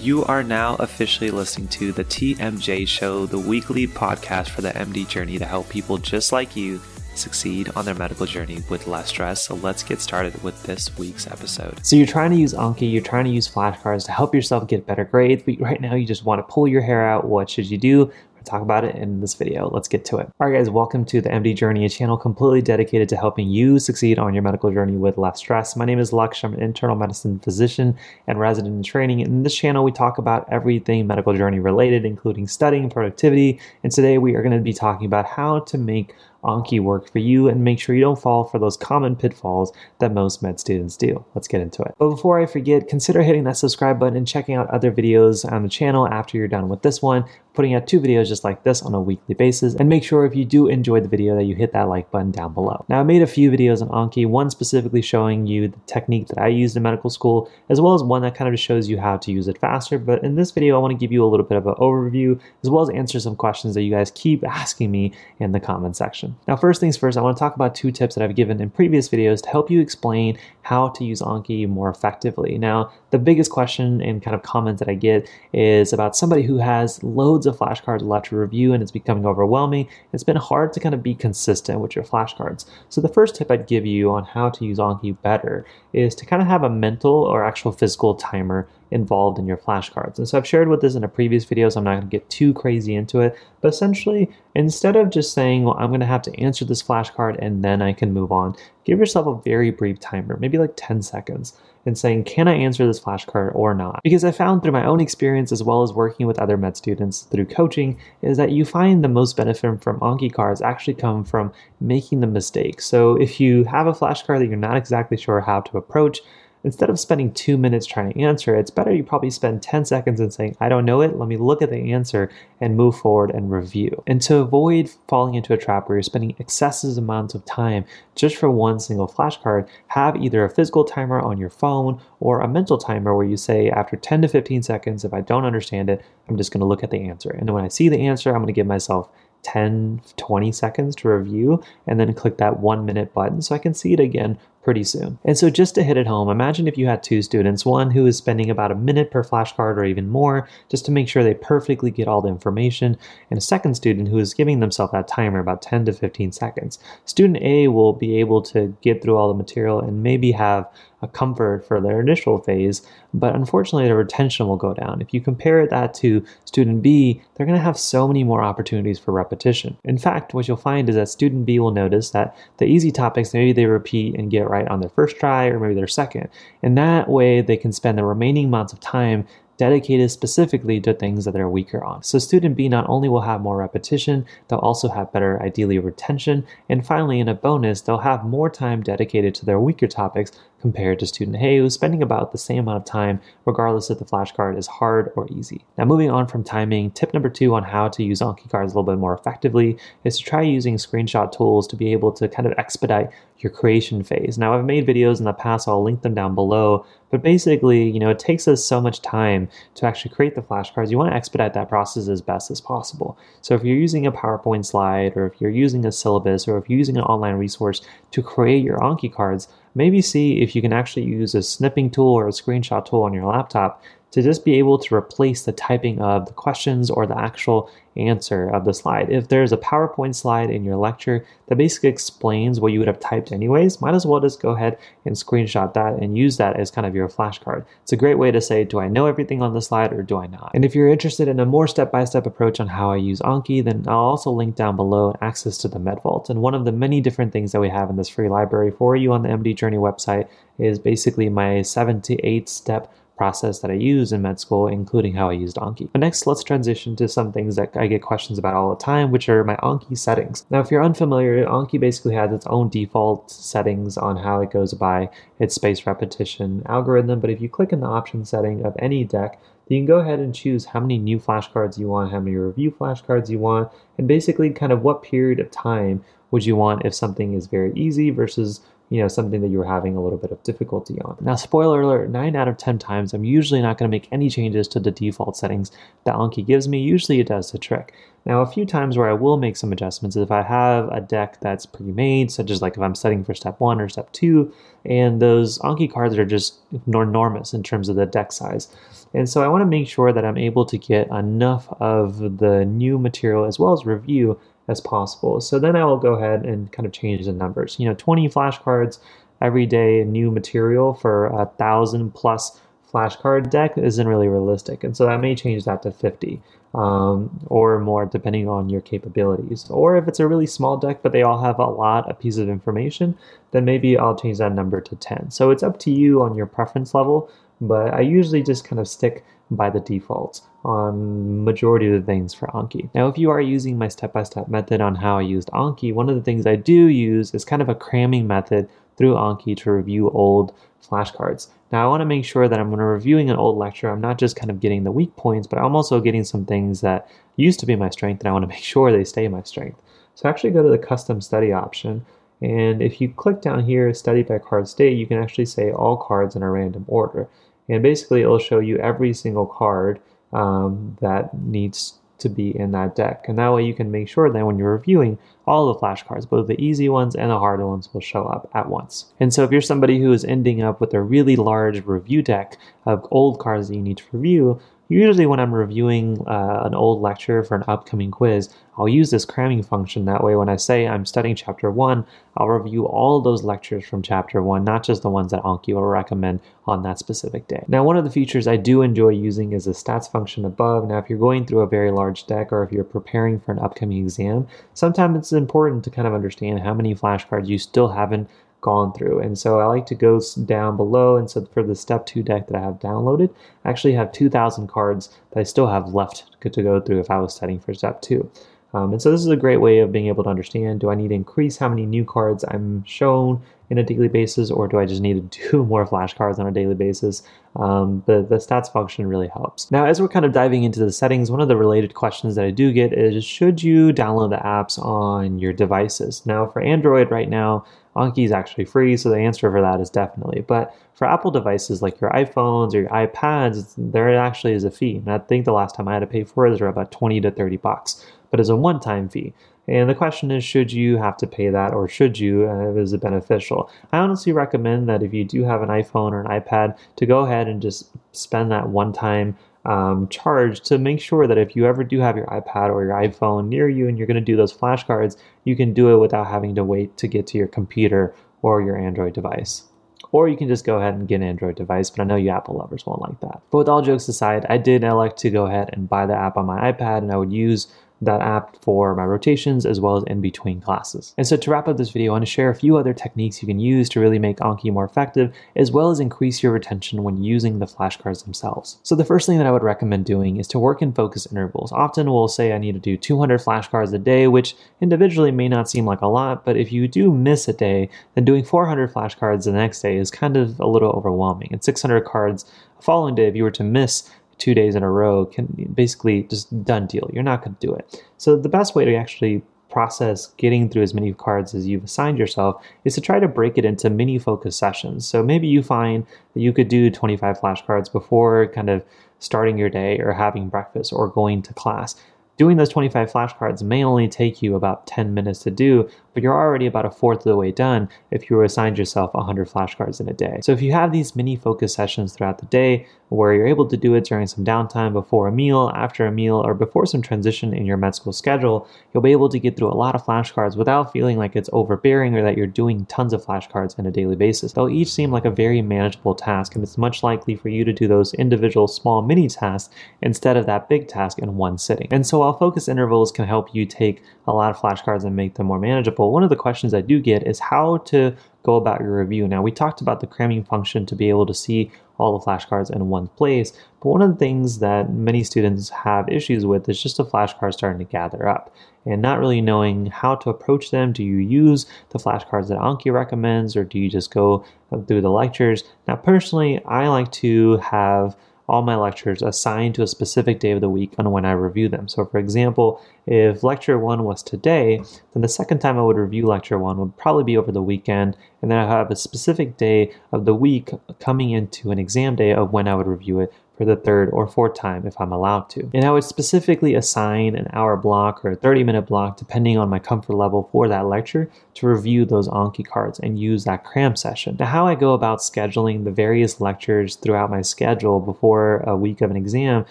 You are now officially listening to the TMJ Show, the weekly podcast for the MD journey to help people just like you succeed on their medical journey with less stress. So let's get started with this week's episode. So you're trying to use Anki, you're trying to use flashcards to help yourself get better grades, but right now you just want to pull your hair out. What should you do? Talk about it in this video. Let's get to it. All right, guys, welcome to the MD Journey, a channel completely dedicated to helping you succeed on your medical journey with less stress. My name is Lux. I'm an internal medicine physician and resident in training. In this channel, we talk about everything medical journey related, including studying, productivity. And today we are going to be talking about how to make Anki work for you and make sure you don't fall for those common pitfalls that most med students do. Let's get into it. But before I forget, consider hitting that subscribe button and checking out other videos on the channel after you're done with this one, putting out two videos just like this on a weekly basis. And make sure if you do enjoy the video that you hit that like button down below. Now, I made a few videos on Anki, one specifically showing you the technique that I used in medical school, as well as one that kind of shows you how to use it faster. But in this video, I want to give you a little bit of an overview, as well as answer some questions that you guys keep asking me in the comment section. Now, first things first, I want to talk about two tips that I've given in previous videos to help you explain how to use Anki more effectively. Now, the biggest question and kind of comment that I get is about somebody who has loads of flashcards left to review and it's becoming overwhelming. It's been hard to kind of be consistent with your flashcards. So the first tip I'd give you on how to use Anki better is to kind of have a mental or actual physical timer involved in your flashcards. And so I've shared with this in a previous video, so I'm not going to get too crazy into it. But essentially, instead of just saying, well, I'm going to have to answer this flashcard and then I can move on, give yourself a very brief timer, maybe like 10 seconds, and saying, can I answer this flashcard or not? Because I found through my own experience as well as working with other med students through coaching is that you find the most benefit from Anki cards actually come from making the mistake. So if you have a flashcard that you're not exactly sure how to approach, instead of spending two minutes trying to answer, it's better you probably spend 10 seconds and saying, I don't know it, let me look at the answer and move forward and review. And to avoid falling into a trap where you're spending excessive amounts of time just for one single flashcard, have either a physical timer on your phone or a mental timer where you say, after 10 to 15 seconds, if I don't understand it, I'm just to look at the answer. And when I see the answer, I'm to give myself 10, 20 seconds to review and then click that one minute button so I can see it again pretty soon. And so just to hit it home, imagine if you had two students, one who is spending about a minute per flashcard or even more just to make sure they perfectly get all the information, and a second student who is giving themselves that timer about 10 to 15 seconds. Student A will be able to get through all the material and maybe have a comfort for their initial phase, but unfortunately, their retention will go down. If you compare that to student B, they're going to have so many more opportunities for repetition. In fact, what you'll find is that student B will notice that the easy topics, maybe they repeat and get right on their first try or maybe their second. And that way, they can spend the remaining amounts of time dedicated specifically to things that they're weaker on. So student B not only will have more repetition, they'll also have better ideally retention, and finally in a bonus, they'll have more time dedicated to their weaker topics compared to student A who's spending about the same amount of time regardless if the flashcard is hard or easy. Now moving on from timing, tip number two on how to use Anki cards a little bit more effectively is to try using screenshot tools to be able to kind of expedite your creation phase. Now I've made videos in the past, I'll link them down below, but basically, you know, it takes us so much time to actually create the flashcards. You want to expedite that process as best as possible. So if you're using a PowerPoint slide or if you're using a syllabus or if you're using an online resource to create your Anki cards, maybe see if you can actually use a snipping tool or a screenshot tool on your laptop to just be able to replace the typing of the questions or the actual answer of the slide. If there's a PowerPoint slide in your lecture that basically explains what you would have typed anyways, might as well just go ahead and screenshot that and use that as kind of your flashcard. It's a great way to say, do I know everything on the slide or do I not? And if you're interested in a more step-by-step approach on how I use Anki, then I'll also link down below access to the MedVault. And one of the many different things that we have in this free library for you on the MD Journey website is basically my seven to eight step process that I use in med school, including how I used Anki. But next, let's transition to some things that I get questions about all the time, which are my Anki settings. Now, if you're unfamiliar, Anki basically has its own default settings on how it goes by its space repetition algorithm. But if you click in the option setting of any deck, you can go ahead and choose how many new flashcards you want, how many review flashcards you want, and basically kind of what period of time would you want if something is very easy versus you know something that you were having a little bit of difficulty on. Now, spoiler alert: nine out of ten times, I'm usually not going to make any changes to the default settings that Anki gives me. Usually, it does the trick. Now, a few times where I will make some adjustments is if I have a deck that's pre-made, such as like if I'm setting for step one or step two, and those Anki cards are just enormous in terms of the deck size. And so I want to make sure that I'm able to get enough of the new material as well as review as possible. So then I will go ahead and kind of change the numbers. You know, 20 flashcards every day, new material for a thousand plus flashcard deck isn't really realistic. And so I may change that to 50 um, or more depending on your capabilities. Or if it's a really small deck, but they all have a lot of pieces of information, then maybe I'll change that number to 10. So it's up to you on your preference level but I usually just kind of stick by the defaults on majority of the things for Anki. Now, if you are using my step-by-step method on how I used Anki, one of the things I do use is kind of a cramming method through Anki to review old flashcards. Now, I want to make sure that I'm when reviewing an old lecture, I'm not just kind of getting the weak points, but I'm also getting some things that used to be my strength, and I want to make sure they stay my strength. So I actually go to the custom study option, and if you click down here, study by card state, you can actually say all cards in a random order. And basically, it'll show you every single card um, that needs to be in that deck. And that way you can make sure that when you're reviewing, all the flashcards, both the easy ones and the hard ones, will show up at once. And so if you're somebody who is ending up with a really large review deck of old cards that you need to review, Usually when I'm reviewing uh, an old lecture for an upcoming quiz, I'll use this cramming function. That way when I say I'm studying chapter 1, I'll review all those lectures from chapter 1, not just the ones that Anki will recommend on that specific day. Now one of the features I do enjoy using is the stats function above. Now if you're going through a very large deck or if you're preparing for an upcoming exam, sometimes it's important to kind of understand how many flashcards you still haven't gone through. And so I like to go down below. And so for the step two deck that I have downloaded, I actually have 2,000 cards that I still have left to go through if I was studying for step two. Um, and so this is a great way of being able to understand, do I need to increase how many new cards I'm shown in a daily basis, or do I just need to do more flashcards on a daily basis? Um, but the stats function really helps. Now, as we're kind of diving into the settings, one of the related questions that I do get is, should you download the apps on your devices? Now, for Android right now, Anki is actually free, so the answer for that is definitely. But for Apple devices like your iPhones or your iPads, there actually is a fee. And I think the last time I had to pay for it was about 20 to 30 bucks, but it's a one time fee. And the question is, should you have to pay that or should you? Uh, is it beneficial? I honestly recommend that if you do have an iPhone or an iPad, to go ahead and just spend that one time um, charge to make sure that if you ever do have your iPad or your iPhone near you and you're going to do those flashcards, you can do it without having to wait to get to your computer or your Android device. Or you can just go ahead and get an Android device, but I know you Apple lovers won't like that. But with all jokes aside, I did elect to go ahead and buy the app on my iPad and I would use that app for my rotations as well as in between classes. And so to wrap up this video, I want to share a few other techniques you can use to really make Anki more effective, as well as increase your retention when using the flashcards themselves. So the first thing that I would recommend doing is to work in focus intervals. Often we'll say I need to do 200 flashcards a day, which individually may not seem like a lot, but if you do miss a day, then doing 400 flashcards the next day is kind of a little overwhelming. And 600 cards following day, if you were to miss two days in a row can basically just done deal. You're not going to do it. So the best way to actually process getting through as many cards as you've assigned yourself is to try to break it into mini focus sessions. So maybe you find that you could do 25 flashcards before kind of starting your day or having breakfast or going to class. Doing those 25 flashcards may only take you about 10 minutes to do, but you're already about a fourth of the way done if you were assigned yourself 100 flashcards in a day. So if you have these mini focus sessions throughout the day where you're able to do it during some downtime before a meal, after a meal, or before some transition in your med school schedule, you'll be able to get through a lot of flashcards without feeling like it's overbearing or that you're doing tons of flashcards on a daily basis. They'll each seem like a very manageable task, and it's much likely for you to do those individual small mini tasks instead of that big task in one sitting. And so while focus intervals can help you take a lot of flashcards and make them more manageable, one of the questions I do get is how to go about your review. Now, we talked about the cramming function to be able to see all the flashcards in one place, but one of the things that many students have issues with is just a flashcard starting to gather up and not really knowing how to approach them. Do you use the flashcards that Anki recommends, or do you just go through the lectures? Now, personally, I like to have all my lectures assigned to a specific day of the week on when I review them. So, for example, if lecture one was today, then the second time I would review lecture one would probably be over the weekend, and then I have a specific day of the week coming into an exam day of when I would review it for the third or fourth time if I'm allowed to. And I would specifically assign an hour block or a 30 minute block, depending on my comfort level for that lecture, to review those Anki cards and use that cram session. Now, how I go about scheduling the various lectures throughout my schedule before a week of an exam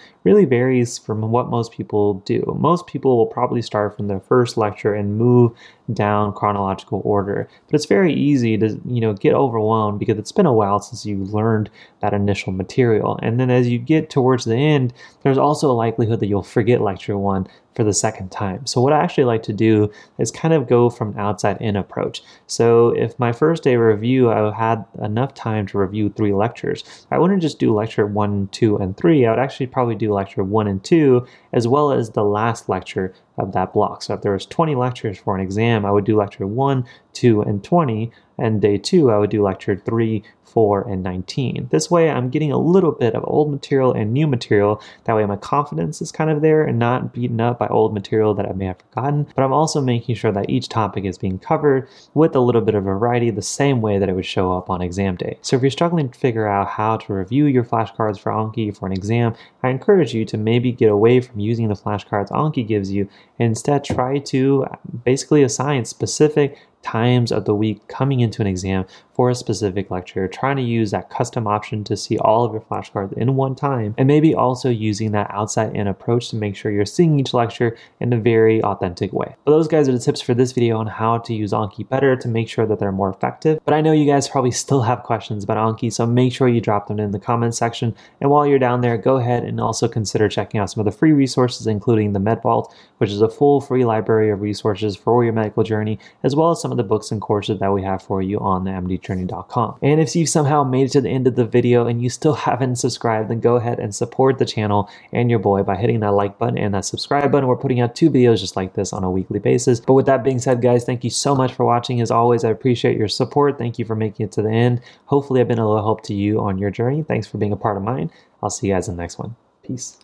really varies from what most people do. Most people will probably start from their first lecture and move down chronological order. But it's very easy to, you know, get overwhelmed because it's been a while since you learned that initial material. And then as you get towards the end, there's also a likelihood that you'll forget lecture 1 for the second time. So what I actually like to do is kind of go from outside in approach. So if my first day review, I had enough time to review three lectures, I wouldn't just do lecture one, two, and three. I would actually probably do lecture one and two, as well as the last lecture of that block. So if there was 20 lectures for an exam, I would do lecture one, two, and 20. And day two, I would do lecture three, 4, and 19. This way, I'm getting a little bit of old material and new material. That way, my confidence is kind of there and not beaten up by old material that I may have forgotten. But I'm also making sure that each topic is being covered with a little bit of variety, the same way that it would show up on exam day. So if you're struggling to figure out how to review your flashcards for Anki for an exam, I encourage you to maybe get away from using the flashcards Anki gives you instead try to basically assign specific times of the week coming into an exam for a specific lecture, trying to use that custom option to see all of your flashcards in one time, and maybe also using that outside in approach to make sure you're seeing each lecture in a very authentic way. But those guys are the tips for this video on how to use Anki better to make sure that they're more effective. But I know you guys probably still have questions about Anki, so make sure you drop them in the comments section. And while you're down there, go ahead and also consider checking out some of the free resources, including the MedVault, which is a full free library of resources for your medical journey, as well as some of the books and courses that we have for you on the MD And if you've somehow made it to the end of the video and you still haven't subscribed, then go ahead and support the channel and your boy by hitting that like button and that subscribe button. We're putting out two videos just like this on a weekly basis. But with that being said, guys, thank you so much for watching. As always, I appreciate your support. Thank you for making it to the end. Hopefully, I've been a little help to you on your journey. Thanks for being a part of mine. I'll see you guys in the next one. Peace.